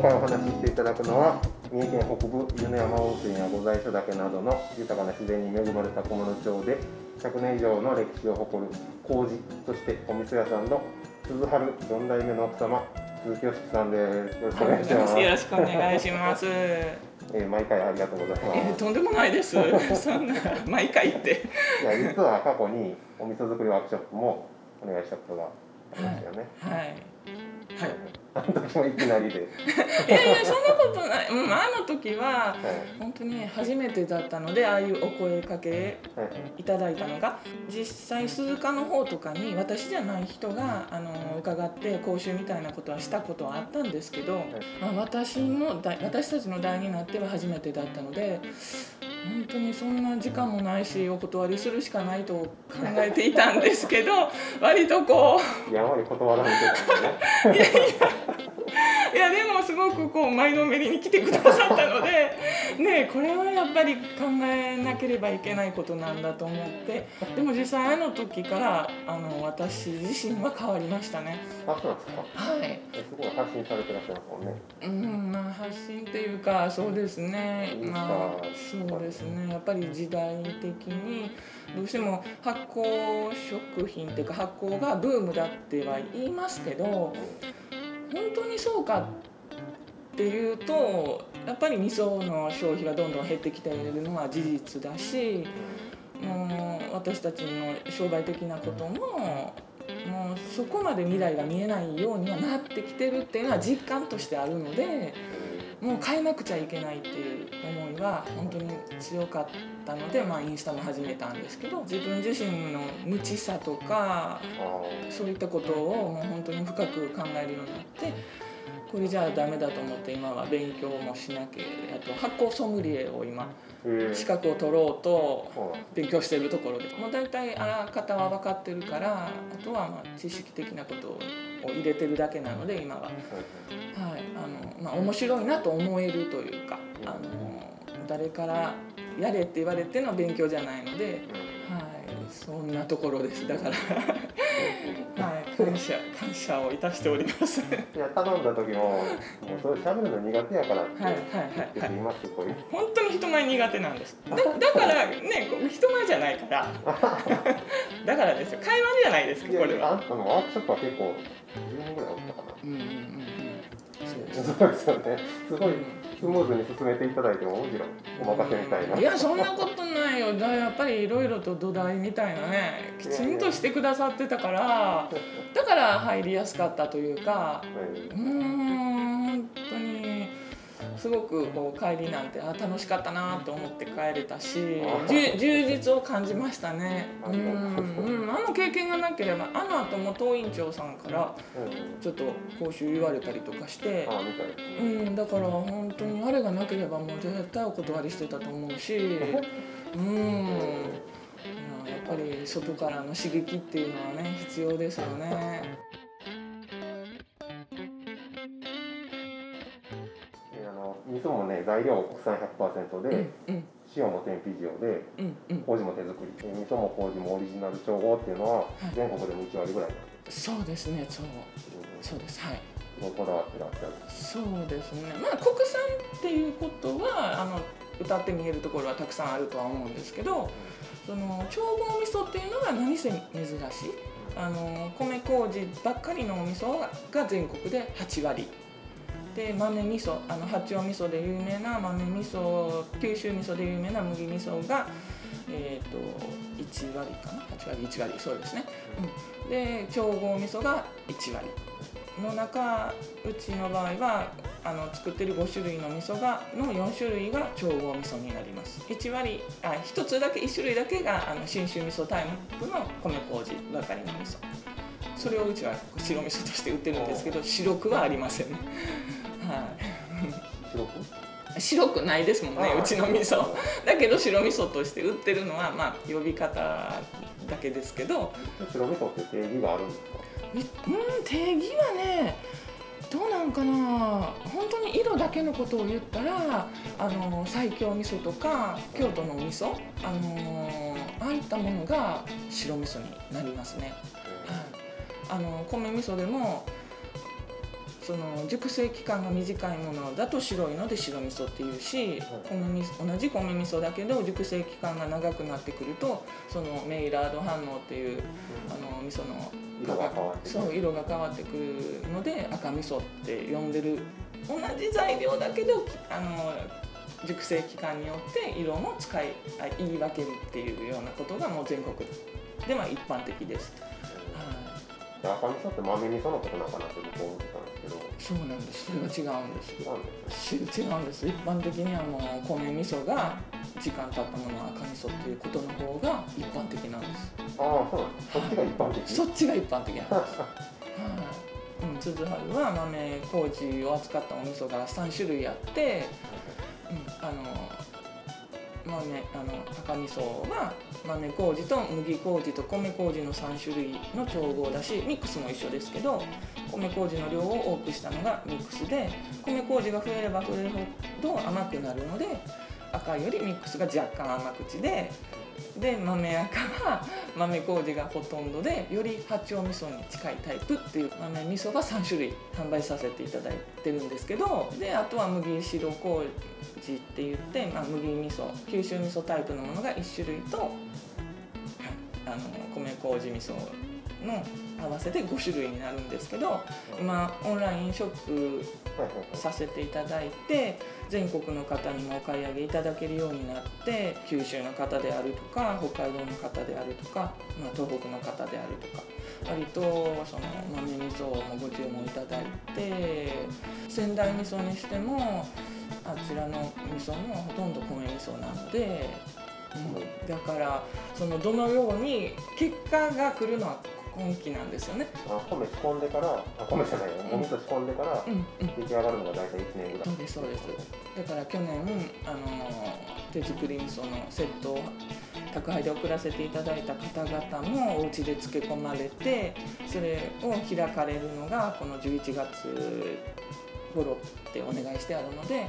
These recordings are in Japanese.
今回お話ししていただくのは三重県北部犬山温泉や御在所岳などの豊かな自然に恵まれた小室町で100年以上の歴史を誇る麹そしてお味噌屋さんの鈴春4代目の奥様鈴木よしきさんですよろしくお願いします、よろしくお願いします。えー毎回ありがとうございます、えーとんでもないです。そんな毎回って。いや実は過去にお味噌作りワークショップもお願いしたことがありましたよね、はい。はい。あの時もいきなりで、いやいやそんなことない。うんあの時ははい。本当に初めてだったのでああいうお声かけはい。いただいたのが実際鈴鹿の方とかに私じゃない人があの伺って講習みたいなことはしたことはあったんですけど、まあ、私の代私たちの代になっては初めてだったので本当にそんな時間もないしお断りするしかないと考えていたんですけど割とこやんわり断られてたんでね。ういやでもすごくこう前のめりに来てくださったので ねえこれはやっぱり考えなければいけないことなんだと思って。でも実際あの時からあの私自身は変わりましたね。あそうなんですか？はい。えすごい発信されてらっしゃいますもんね。うんまあ、発信っていうかそうですね。まあそうですね。やっぱり時代的にどうしても発酵食品っていうか発酵がブームだっては言いますけど本当にそうかっていうとやっぱり味噌の消費がどんどん減ってきているのは事実だしもう私たちの商売的なことももうそこまで未来が見えないようにはなってきてるっていうのは実感としてあるのでもう変えなくちゃいけないっていう思いは本当に強かったので、まあ、インスタも始めたんですけど自分自身の無知さとかあそういったことをもう本当に深く考えるようになってこれじゃあダメだと思って今は勉強もしなきゃあと発酵ソムリエを今資格を取ろうと勉強してるところで。もう大体あらかたは分かってるからあとはまあ知識的なことを入れてるだけなので今は、はいあのまあ、面白いなと思えるというかあの誰からやれって言われての勉強じゃないので、はい、そんなところです。だから、はい、感謝感謝をいたしております。はいいや頼んだ時ももうそれ喋るの苦手やからってはい言はいってますこういう本当に人前苦手なんです。だだからね人前じゃないから。だからですよ。会話じゃないですかこれは。ああのワークショップは結構10人ぐらいおったかな。うんうんうんうんそうですすごいですよね。すごいスムーズに進めていただいてもむしろお任せみたいな。いやそんなことないよ。だやっぱりいろいろと土台みたいなねきちんとしてくださってたからだから入りやすかったというかうーん本当にすごくこう帰りなんてあ楽しかったなと思って帰れたし充実を感じましたね。うん、うん、あの経験がなければあの後も当院長さんからうん。ちょっと講習言われたりとかしてうん、だから本当にあれがなければもう絶対お断りしてたと思うし、うん、やっぱり外からの刺激っていうのはね必要ですよね。あの味噌もね材料国産100%うんで、うん塩も天日塩で麹も手作り。で味噌も麹もオリジナル調合っていうのははい。全国でも1割ぐらいなんですそうですねそう。うん。そうです。はい。こだわってらっしゃる。そうですね。まあ国産っていうことはあの歌って見えるところはたくさんあるとは思うんですけどその調合味噌っていうのが何せ珍しい。あの米麹ばっかりのお味噌が全国で8割で豆味噌あの八丁味噌で有名な豆味噌九州味噌で有名な麦味噌がえー、と1割かな？8割1割そうですね、うん、で調合味噌が1割の中うちの場合はあの作ってる5種類の味噌がの4種類が調合味噌になります。1割あ1つだけ1種類だけがあの信州味噌タイプの米麹ばかりの味噌。それをうちは白味噌として売ってるんですけど白くはありません。ねはい白く？白くないですもんねうちの味噌。だけど白味噌として売ってるのはまあ呼び方だけですけど。白味噌って定義があるんですか？みうん定義はねどうなんかな。本当に色だけのことを言ったらあの西京味噌とか京都のお味噌あのああいったものが白味噌になりますね、はい、あの米味噌でもその熟成期間が短いものだと白いので白味噌っていうし、米味噌同じ米味噌だけど熟成期間が長くなってくるとそのメイラード反応っていうあの味噌の色が変わってくる。そう色が変わってくるので赤味噌って呼んでる。同じ材料だけどあの熟成期間によって色も使いあ言い分けるっていうようなことがもう全国で。は一般的です。赤味噌って豆味噌のことなんかなって僕思ってたそうなんです。それは違うんです。違うんです。一般的にはもう米味噌が時間経ったものは赤味噌っていうことの方が一般的なんです。ああそうなんですそっちが一般的そっちが一般的なんです。はい。うん、鈴春は豆麹を扱ったお味噌が3種類あって、うん、あの豆あの赤味噌は豆麹と麦麹と米麹の3種類の調合だしミックスも一緒ですけど米麹の量を多くしたのがミックスで米麹が増えれば増えるほど甘くなるので赤よりミックスが若干甘口でで豆赤は豆麹がほとんどでより八丁味噌に近いタイプっていう豆味噌が3種類販売させていただいてるんですけどであとは麦白麹って言って、まあ、麦味噌九州味噌タイプのものが1種類と、あの米麹味噌の合わせて5種類になるんですけど今オンラインショップさせていただいて全国の方にもお買い上げいただけるようになって九州の方であるとか北海道の方であるとか、まあ、東北の方であるとか割とその豆味噌もご注文いただいて仙台味噌にしてもあちらの味噌もほとんど米味噌なので、うん、だからそのどのように結果が来るのは今期なんですよね。あ米仕込んでからあ米じゃないよ。お味噌仕込んでから出来上がるのが大体1年ぐらい。そうですそうです。だから去年あの手作り味噌のセットを宅配で送らせていただいた方々もお家で漬け込まれてそれを開かれるのがこの11月頃ってお願いしてあるので、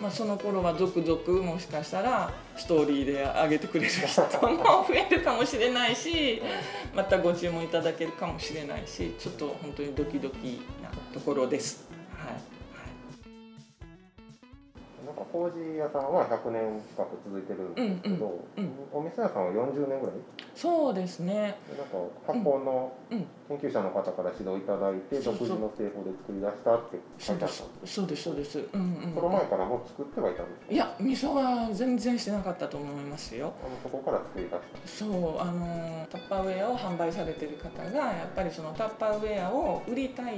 まあ、その頃は続々もしかしたらストーリーで上げてくれる人も増えるかもしれないしまたご注文いただけるかもしれないしちょっと本当にドキドキなところです。麹屋さんは100年近く続いてるんですけど、うんうんお店屋さんは40年ぐらい？そうですね。でなんか発酵のうん。研究者の方から指導いただいて、そうそう。独自の製法で作り出したって書いうてあった。んです。そうです。そうです。うんうん。その前からもう作ってはいたんですいや味噌は全然してなかったと思いますよ。あのそこから作り出した。そうあのタッパーウェアを販売されてる方がやっぱりそのタッパーウェアを売りたい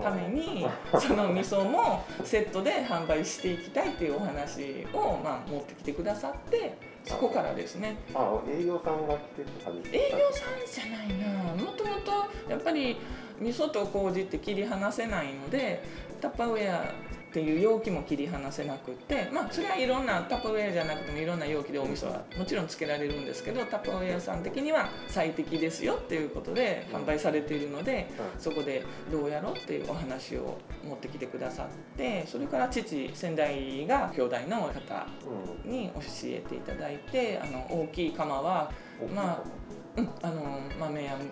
ためにその味噌もセットで販売していきたいっていうお話をまあ持ってきてくださってそこからですね。あ営業さんが来てって感じ営業さんじゃないな。もともとやっぱり味噌と麹って切り離せないのでタッパーウェアっていう容器も切り離せなくってまあそれはいろんなタッパーウェアじゃなくてもいろんな容器でお味噌はもちろんつけられるんですけどタッパーウェアさん的には最適ですよっていうことで販売されているのでそこでどうやろうっていうお話を持ってきてくださってそれから父先代が兄弟の方うん。に教えていただいてあの大きい釜はまうん、あの豆やむ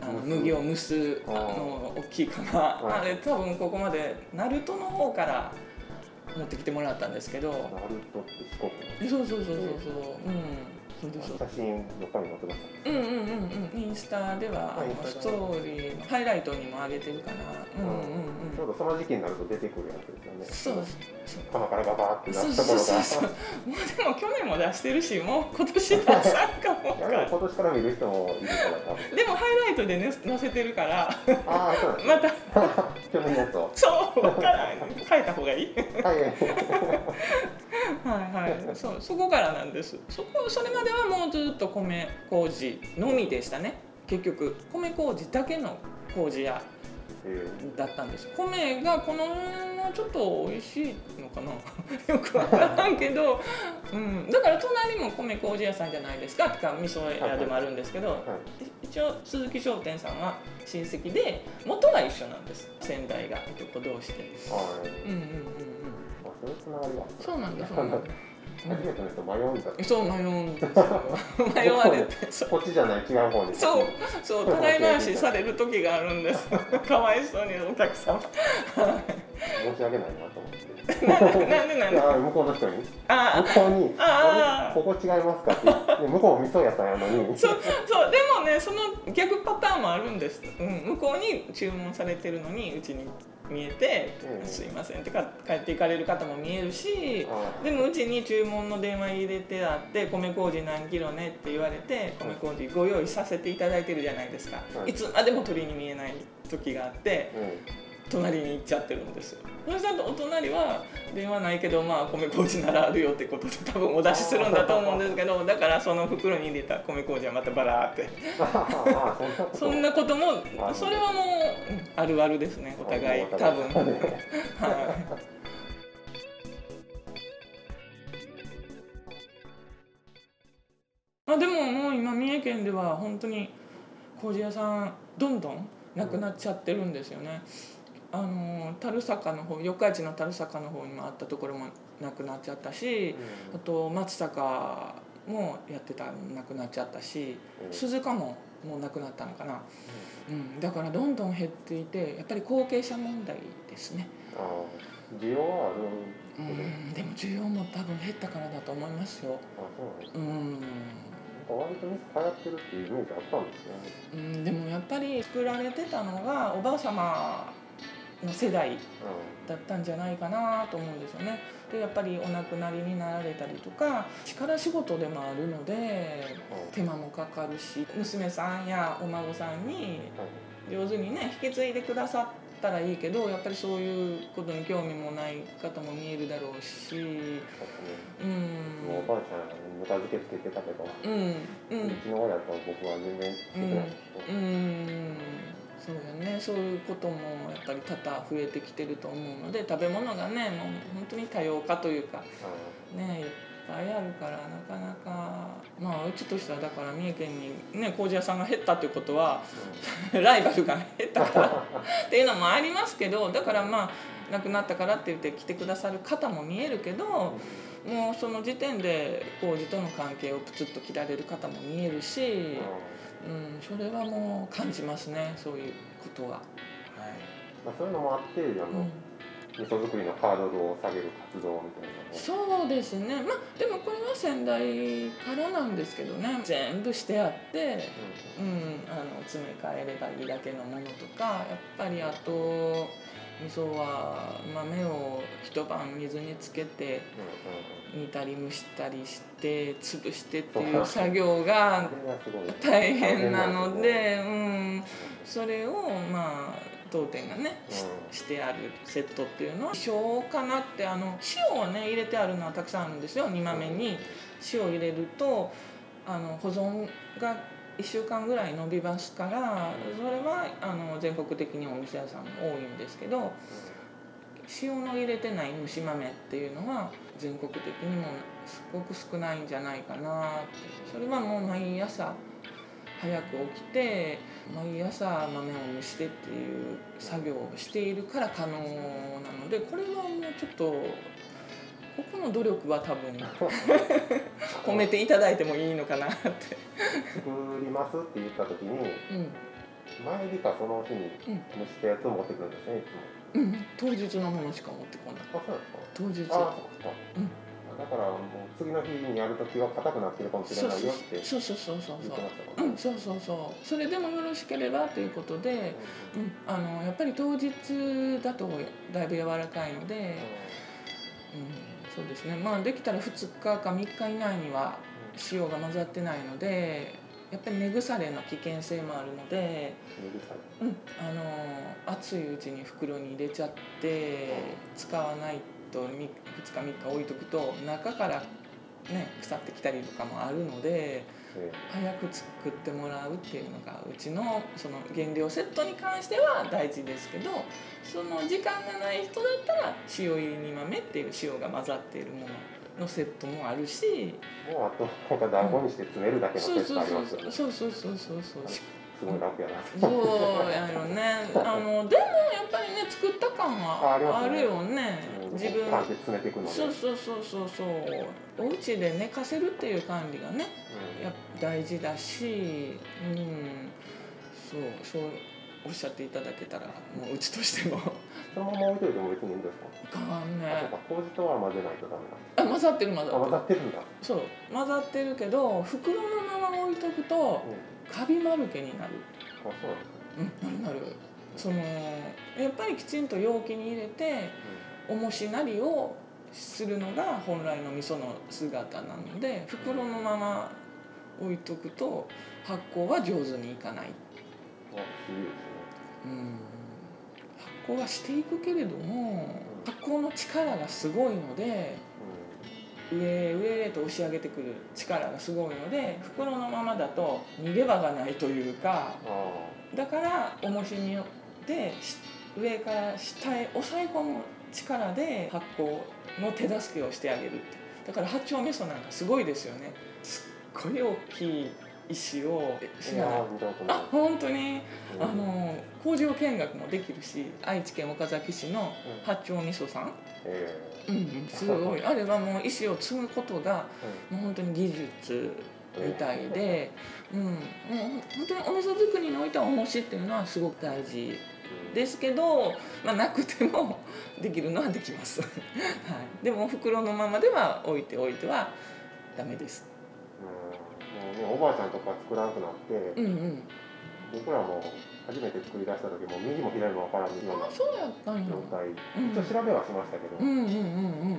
あの麦を蒸すあの大きい釜。はい。あれ多分ここまで鳴門の方から持ってきてもらったんですけど。ナルトって四国えそうそうそうそうそう。うん。そう写真どっかに載ってましたうんうんうんうん。インスタではあはいのストーリーのハイライトにも上げてるかな。うんうんちょうどその時期になると出てくるやつですよね。うんそうそう釜からババーって出そうすところがもうでも去年も出してるしもう今年出さんか。も今年から見る人もいるからでもハイライトで、ね、載せてるから。ああそうまね。た。去年のやつを。そう。分からん変えた方がいい。はい。はいはい。そうそこからなんです。そこそれまではもうずっと米麹のみでしたね。結局米麹だけの麹屋えだったんです。米がこの辺はちょっと美味しいのかな？よくわからんけど、うん、だから隣も米麹屋さんじゃないですか？ってか味噌屋でもあるんですけど、ーはい。一応鈴木商店さんは親戚で元が一緒なんです先代が。男同士ではい。うんうんうんうん。あそうなんだ そうなんだ。初めての人迷うんだって。そう迷うんですよ。迷われて。こっちじゃない違う方に。そうそうたらい回しされる時があるんです。かわいそうにお客様申し訳ないなと思って なんでなんで向こうの人にあ向こうに「ああここ違いますか?」って向こう味噌屋さんやのにそうそうでもねその逆パターンもあるんです、うん、向こうに注文されてるのにうちに見えて「うんすいません」ってか帰っていかれる方も見えるしでもうちに注文の電話入れてあって米麹何キロねって言われて米麹ご用意させていただいてるじゃないですか、いい、つまでも鳥に見えない時があって隣に行っちゃってるんですよ。そしたらお隣は電話ないけどまあ米麹ならあるよってことで多分お出しするんだと思うんですけどだからその袋に入れた米麹はまたバラーって。そんなことも。あそれはもううんあるあるですねお互い。お多分はいあでももう今三重県では本当に麹屋さんどんどんなくなっちゃってるんですよね。あの樽坂の方四日市の樽坂の方にもあったところもなくなっちゃったしあと松坂もやってたのなくなっちゃったしうん。鈴鹿ももうなくなったのかな、うん、だからどんどん減っていてやっぱり後継者問題ですね、ああ需要はあるうん、でも需要も多分減ったからだと思いますよ、あそうなんですうん。なんか割とミス流行ってるっていうイメージあったんですね。うん、でもやっぱり作られてたのがおばあ様の世代だったんじゃないかなと思うんですよね。でやっぱりお亡くなりになられたりとか力仕事でもあるので手間もかかるし娘さんやお孫さんに上手にね引き継いでくださったらいいけどやっぱりそういうことに興味もない方も見えるだろうし。うん。もうおばあちゃんがぬか漬けつけてたけど、うん。ううんちの親と僕は全然つけてない。ですうね、んそうよね。そういうこともやっぱり多々増えてきてると思うので食べ物がねもう本当に多様化というかねいっぱいあるからなかなかまあうちとしてはだから三重県にね麹屋さんが減ったということは ライバルが減ったから っていうのもありますけどだからまあ亡くなったからって言って来てくださる方も見えるけどもうその時点で麹との関係をプツッと切られる方も見えるし。うん、それはもう感じますね、そういうことは。はい。まあ、そういうのもあってあの、味噌作りのハードルを下げる活動みたいなそうですね。まあでもこれは先代からなんですけどね、全部してあって、うん、あの詰め替えればいいだけのものとか、やっぱりあと味噌は豆を一晩水につけて煮たり蒸したりして潰してっていう作業が大変なの大で、うん、それをまあ当店がね、しうしてあるセットっていうのは希少かなってあの塩をね入れてあるのはたくさんあるんですよ煮豆に。塩を入れるとあの保存が1週間ぐらい伸びますからそれはあの全国的にお店屋さん多いんですけど塩の入れてない蒸し豆っていうのは全国的にもすごく少ないんじゃないかなって。それはもう毎朝早く起きて毎朝豆を蒸してっていう作業をしているから可能なのでこれはもうちょっとここの努力は多分 褒めていただいてもいいのかなって。作りますって言った時にうん。前日かその日にうん。蒸したやつを持ってくるんですねいつも。うん、当日のものしか持ってこない。あそうなんですか？当日ああそうか、うん。だからもう次の日にやる時は硬くなってるかもしれないよってそうそうそうそう言ってそうましたもんね。うん、そうそうそう。それでもよろしければということで、うん、あのやっぱり当日だとだいぶ柔らかいので、うん、そうですね。まあできたら2日か3日以内には塩が混ざってないのでやっぱり根腐れの危険性もあるので、うん、あの熱いうちに袋に入れちゃって使わないと 2, 2日3日置いとくと中からね腐ってきたりとかもあるのでえ早く作ってもらうっていうのがうちのその原料セットに関しては大事ですけどその時間がない人だったら塩入り煮豆っていう塩が混ざっているもののセットもあるし。もうあとなんか団子にして詰めるだけのセットありますよね。そうそうそうそうそうそうすごい楽やなそうやよね。あのでもやっぱりね作った感はあるよね。うん自分。パンって詰めていくので。そうそうそうそう。そうお家で寝かせるっていう管理がねうん。やっぱ大事だしうん。そうそうおっしゃっていただけたらもううちとしても。そのまま置いといても別にいいんですか？いかんあそうねか麹とは混ぜないとダメあ混ざってる混ざってる。ざってるんだ。そう混ざってるけど袋のまま置いとくとうんカビ丸けになる。あそうなんですね。うんなるなる。そのやっぱりきちんと容器に入れて重しなりをするのが本来の味噌の姿なので袋のまま置いとくと発酵は上手にいかない、あ不思議ですね。うん、発酵はしていくけれども発酵の力がすごいので上へ上へと押し上げてくる力がすごいので袋のままだと逃げ場がないというかだから重しによってし上から下へ押さえ込む力で発酵の手助けをしてあげるだから八丁味噌なんかすごいですよね。すっごい大きい石をえあ本当に？うん。あの工場見学もできるし愛知県岡崎市のうん。八丁味噌さん、え。うんうん、すごい。あれはもう石を積むことがえもう本当に技術うんみたいで、うん、もう本当にお味噌作りにおいては重しっていうのはすごく大事うん。ですけど、まあ、なくても できるのはできます、はい、でも袋のままでは置いておいてはダメですねおばあちゃんとか作らなくなって、うんうん。僕らも初めて作り出した時も右も左も分からんようなあそうやったんや。状態、うん。一応調べはしましたけど、うんうんう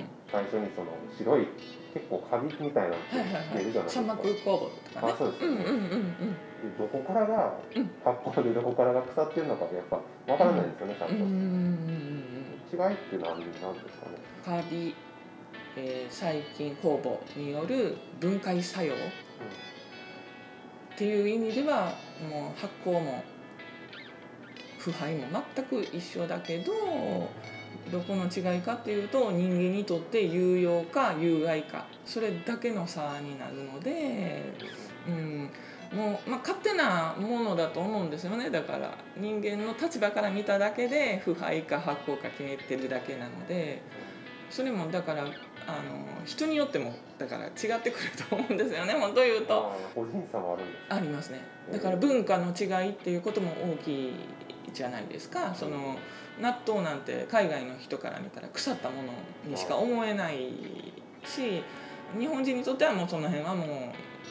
んうん。最初にその白い結構カビみたいなのってはいはい出るじゃないですか、三幕工房とかね。あそうです。よねうんうんうんうん。でどこからがうん。発酵でどこからが腐ってるのかってやっぱ分からないですよね、ちゃんと、うんうんうんうん違いって何なんですかね？カビ、えー細菌酵母による分解作用っていう意味ではもう発酵も腐敗も全く一緒だけどどこの違いかっていうと人間にとって有用か有害か。それだけの差になるので、うん、もう、まあ、勝手なものだと思うんですよね。だから人間の立場から見ただけで腐敗か発酵か決めてるだけなのでそれもだからあの人によってもだから違ってくると思うんですよね本当言うと。個人差もあるんですありますね。だから文化の違いっていうことも大きいじゃないですか。その納豆なんて海外の人から見たら腐ったものにしか思えないし日本人にとってはもうその辺はもう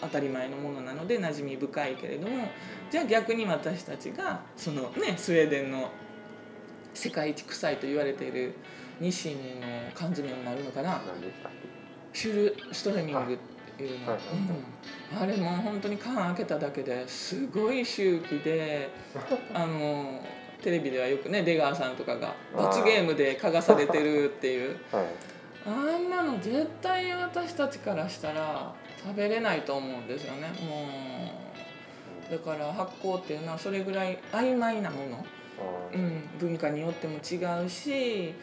当たり前のものなので馴染み深いけれどもじゃあ逆に私たちがそのねスウェーデンの世界一臭いと言われているニシンの缶詰になるのかな？何でしたっけシュルストレミングっていうの、はいはいうん、あれもう本当に缶開けただけですごい周期で あのテレビではよくね出川さんとかが罰ゲームで嗅がされてるっていう。はい。あんなの絶対私たちからしたら食べれないと思うんですよね。もうだから発酵っていうのはそれぐらい曖昧なもの。うん、文化によっても違うし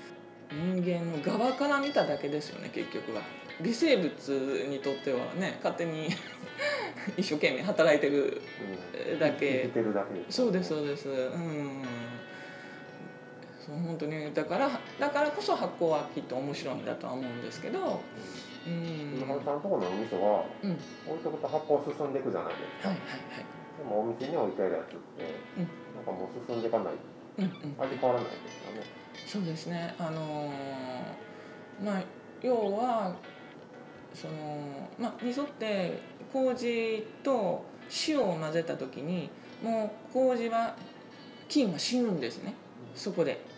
人間の側から見ただけですよね結局は。微生物にとってはね勝手に 一生懸命働いてるうん。だけ。生きてるだけそうですそうです。うん。そう本当に。だからだからこそ発酵はきっと面白いんだとは思うんですけど。うん。中野さんのところのお味噌はうん。はい置いとくと発酵進んでいくじゃないですか、はいでもお店に置いてあるやつって、うん。なんかもう進んでいかないはい。うんうん。味変わらないですよねそうですね。あのーまあ要はそのまあ味噌って麹と塩を混ぜた時にもう麹は菌は死ぬんですね。そこで。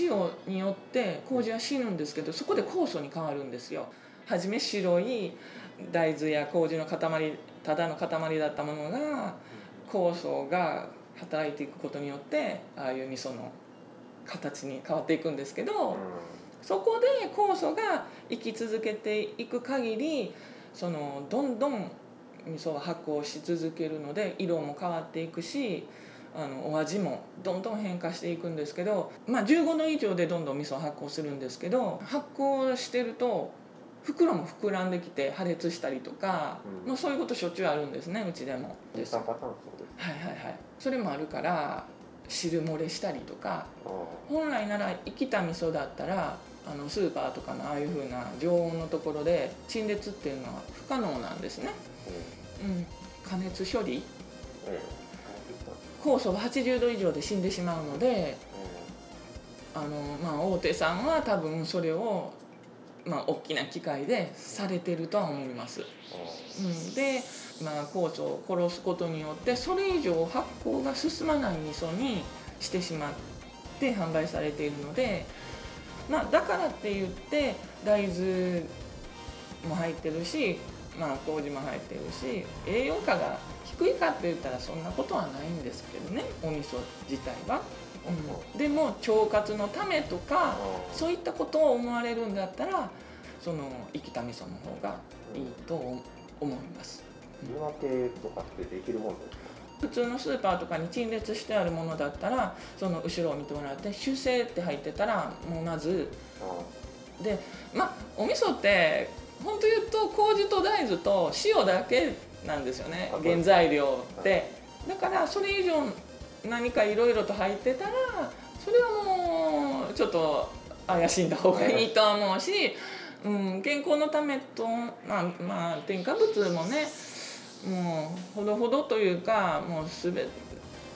塩によって麹は死ぬんですけどそこで酵素に変わるんですよ。はじめ白い大豆や麹の塊ただの塊だったものが酵素が働いていくことによってああいう味噌の形に変わっていくんですけど、そこで酵素が生き続けていく限りそのどんどん味噌は発酵し続けるので色も変わっていくしあのお味もどんどん変化していくんですけど、まあ、15度以上でどんどん味噌を発酵するんですけど発酵してると袋も膨らんできて破裂したりとか、うん。まあ、そういうことしょっちゅうあるんですねうちでも。はいはいはい。それもあるから汁漏れしたりとかあ本来なら生きた味噌だったらあのスーパーとかのああいう風な常温のところで陳列っていうのは不可能なんですね、ーうん。うん、加熱処理。え酵素は80度以上で死んでしまうのでえあの、まあ、大手さんは多分それを、まあ、大きな機械でされてるとは思います、うん、で、まあ、酵素を殺すことによってそれ以上発酵が進まない味噌にしてしまって販売されているので、まあ、だからって言って大豆も入ってるし、まあ、麹も入ってるし栄養価が低いかって言ったらそんなことはないんですけどねお味噌自体は。う。ん、でも腸活のためとかあそういったことを思われるんだったらその生きた味噌の方がいいと思います。見分けとかってできるも普通のスーパーとかに陳列してあるものだったらその後ろを見てもらって「修正」って入ってたらもうまずあでまあお味噌って本当言うと麹と大豆と塩だけなんですよね。あ。原材料って。だからそれ以上何かいろいろと入ってたらそれはもうちょっと怪しんだ方がいい。と思うし、うん、健康のためとまあまあ添加物もねもうほどほどというかもう全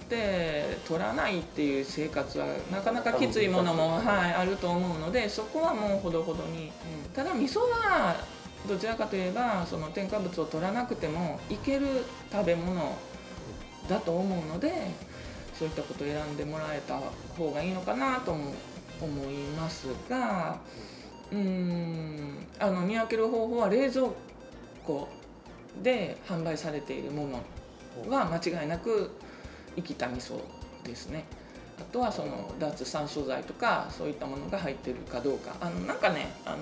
て取らないっていう生活はなかなかきついものも、はい、あると思うのでそこはもうほどほどに、うんただ味噌はどちらかといえばその添加物を取らなくてもいける食べ物だと思うのでそういったことを選んでもらえた方がいいのかなとも思いますがうーんあの見分ける方法は冷蔵庫で販売されているものは間違いなく生きた味噌ですね。あとはその脱酸素剤とかそういったものが入ってるかどうか。あのなんかねあの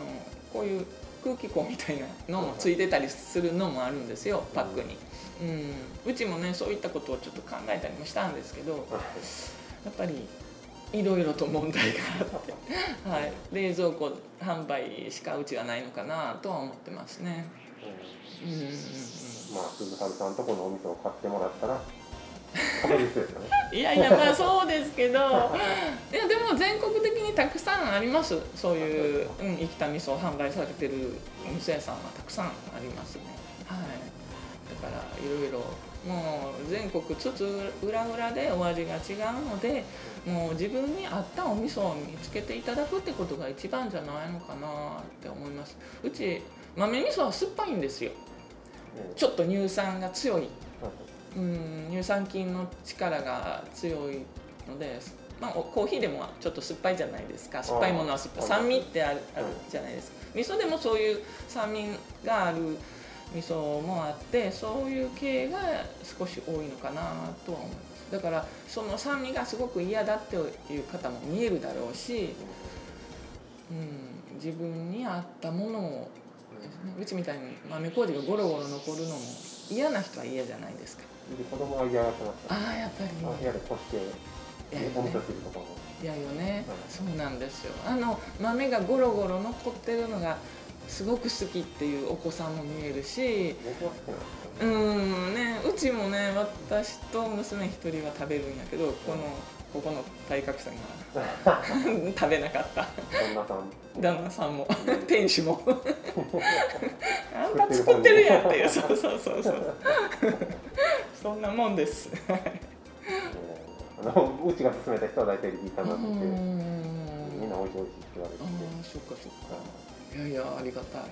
こういう空気口みたいなのもついてたりするのもあるんですよパックに、うん、うちもねそういったことをちょっと考えたりもしたんですけどやっぱりいろいろと問題があって、はい、冷蔵庫販売しかうちはないのかなとは思ってますね。うん。うんうんうんまあ鈴春さんとこのお味噌を買ってもらったら確実ですよね。いやいやまあそうですけどいやでも全国的にたくさんあります。そういう、うん、生きた味噌を販売されてるお店屋さんはたくさんありますね。はい。だからいろいろもう全国つつ裏裏でお味が違うのでもう自分に合ったお味噌を見つけていただくってことが一番じゃないのかなって思います。うち豆味噌は酸っぱいんですよ。ちょっと乳酸が強い。うん乳酸菌の力が強いので、まあ、おコーヒーでもちょっと酸っぱいじゃないですか。酸っぱいものは酸っぱい。酸味ってあるあるじゃないですか。味噌でもそういう酸味がある味噌もあってそういう系が少し多いのかなとは思います。だからその酸味がすごく嫌だっていう方も見えるだろうし、うん、自分に合ったものをですねうちみたいに豆麹がゴロゴロ残るのも嫌な人は嫌じゃないですか。で子供は嫌がってましたああやっぱりあ部屋でこして嫌よねお味噌汁とかも。嫌よね。うん。そうなんですよ。あの豆がゴロゴロ残ってるのがすごく好きっていうお子さんも見えるしうんねうちもね私と娘一人は食べるんやけどこのここの体格差が 食べなかった。旦那さん。旦那さんも。店主も。あんた作ってるやんっていう。そうそうそうそう。そんなもんです。あのうちが勧めた人は大体リピーターになって。みんな美味しい美味しいって言われて。ああそっかそっかいやいやありがたい。い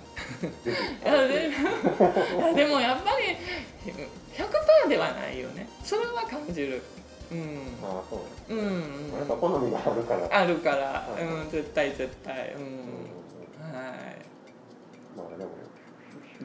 やででもやっぱり100%ではないよね。それは感じる。うん。ああそううん、うん。やっぱ好みがあるから。あるから。はいうん絶対絶対。うん。うんはい。まあでも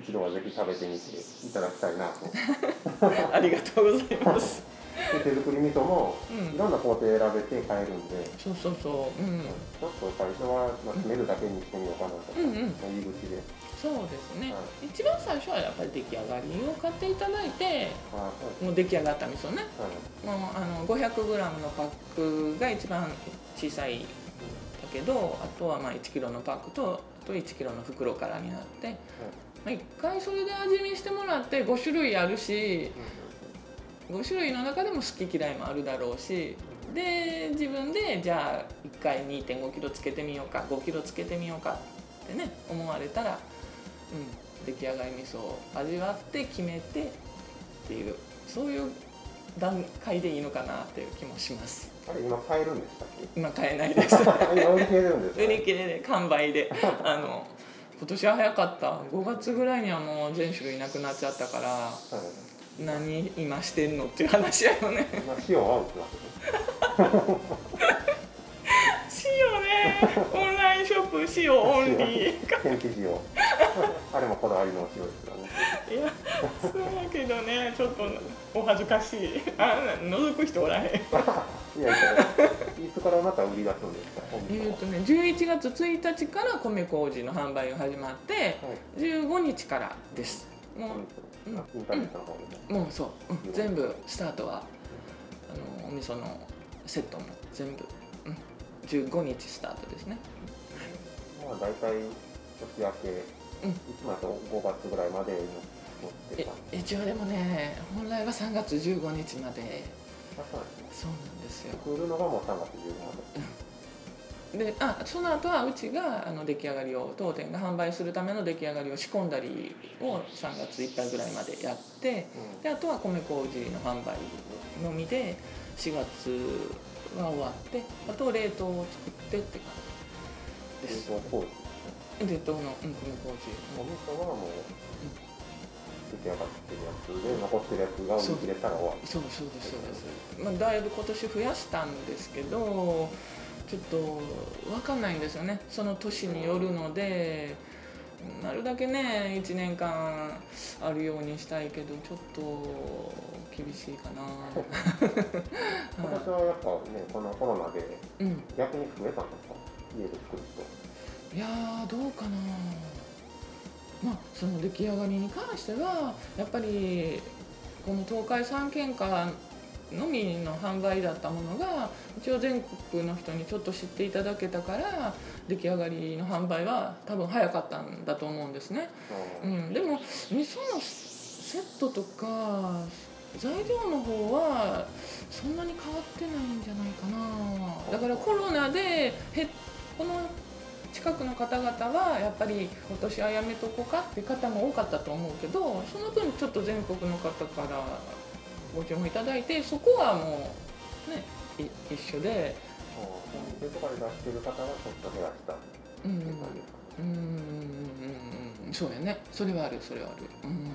一度はぜひ食べてみていただきたいなと。ありがとうございます。で手作り味噌もうん。いろんな工程選べて買えるんで、そうそうそう。うん。ちょっと最初はまあ詰めるだけにしてみようかなと、うんうん。入り口で。そうですね、は一番最初はやっぱり出来上がりを買っていただいてあそうもう出来上がった味噌ね。はい。もうあの 500g のパックが一番小さいパけどあとはまあ1キロのパックとあと1キロの袋からになって、まあ、1回それで味見してもらって5種類あるし5種類の中でも好き嫌いもあるだろうしで自分でじゃあ1回2 5キロつけてみようか5キロつけてみようかってね思われたら、うん、出来上がり味噌を味わって決めてっていうそういう段階でいいのかなっていう気もします。あれ今買えるんでしたっけ？今買えないです。今売り切れるんですか？売り切れで完売で。あの今年は早かった。5月ぐらいにはもう全種類なくなっちゃったから。はい何今してんのっていう話やよね。今塩は売ってます塩ね。オンラインショップ塩オンリー。天日塩あれもこだわりのお塩ですからね。いやそうやけどねちょっとお恥ずかしい。あ覗く人おらへん。いやいやいつからまた売り出すんですか？おえ店はーとね、11月1日から米麹の販売が始まってはい。15日からです。もうインターネットの方でももうそう、うん。全部スタートはあのお味噌のセットも全部、うん、15日スタートですね。まあ大体年明け、うん。いつもだと5月ぐらいまでに持ってえた一応でもね本来は3月15日まで。あそうなんですねそうなんですよ。作るのがもう3月15までであその後はうちがあの出来上がりを当店が販売するための出来上がりを仕込んだりを3月いっぱいぐらいまでやってであとは米麹の販売のみで4月は終わってあと冷凍を作ってって感じです。冷凍の、うん、米麹。お味噌はもう出来上がってるやつで残ってるやつが売り切れたら終わり。そうそうですそうです、まあ、だいぶ今年増やしたんですけどちょっと分かんないんですよね。その年によるのでなるだけね1年間あるようにしたいけどちょっと厳しいかな、今年はやっぱねこのコロナでうん。逆に増えたんですか？家で作る人。いやーどうかな。まあその出来上がりに関してはやっぱりこの東海3県下のみの販売だったものが一応全国の人にちょっと知っていただけたから出来上がりの販売は多分早かったんだと思うんですね、うん、でも味噌のセットとか材料の方はそんなに変わってないんじゃないかな。だからコロナでへこの近くの方々はやっぱり今年はやめとこうかっていう方も多かったと思うけどその分ちょっと全国の方からご注文いただいてそこはもうねい一緒で。お店とかで出してる方はちょっと減らしたってうんいう感じですか？うんうんうんうんそうやね。それはあるそれはある。うん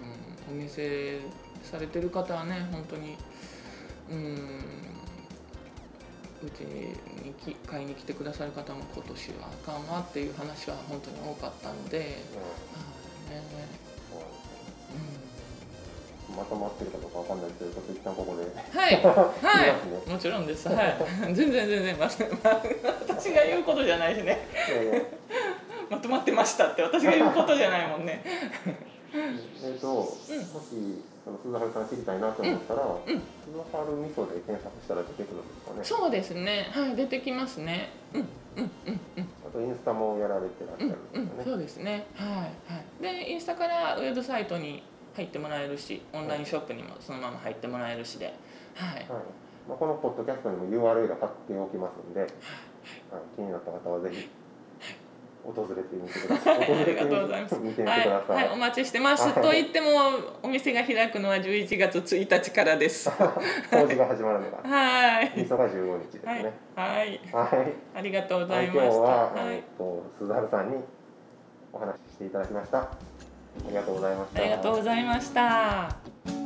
お店されてる方はね本当にうんうちにき買いに来てくださる方も今年はあかんわっていう話は本当に多かったので、うなん。ですねうまとまってるかどうかわかんないですけどちょっと一旦ここで。ん、はい。はい。もちろんです。はい。全然全然まま 私が言うことじゃないしね。まとまってましたって私が言うことじゃないもんね。えっと、もしその鈴春さん知りたいなと思ったら、鈴春味噌で検索したら出てくるんですかね。そうですね。はい出てきますね。うんうんうんうん。あとインスタもやられてらっしゃうんうんん、るですよね。そうですね。はいはい。でインスタからウェブサイトに入ってもらえるしオンラインショップにもそのまま入ってもらえるしではいはい。まあこのポッドキャストにも URL 貼っておきますんで、はい、気になった方はぜひ訪れてみてください。ありがとうございますみてみてくはい、ださ。はいい、お待ちしてます。と言ってもお店が開くのは11月1日からです。工事が始まるのがはい。味噌が15日ですはいね。。はい。はい。ありがとうござはいいました。今日は、はいえっ。と鈴春さんにお話ししていただきました。ありがとうございました。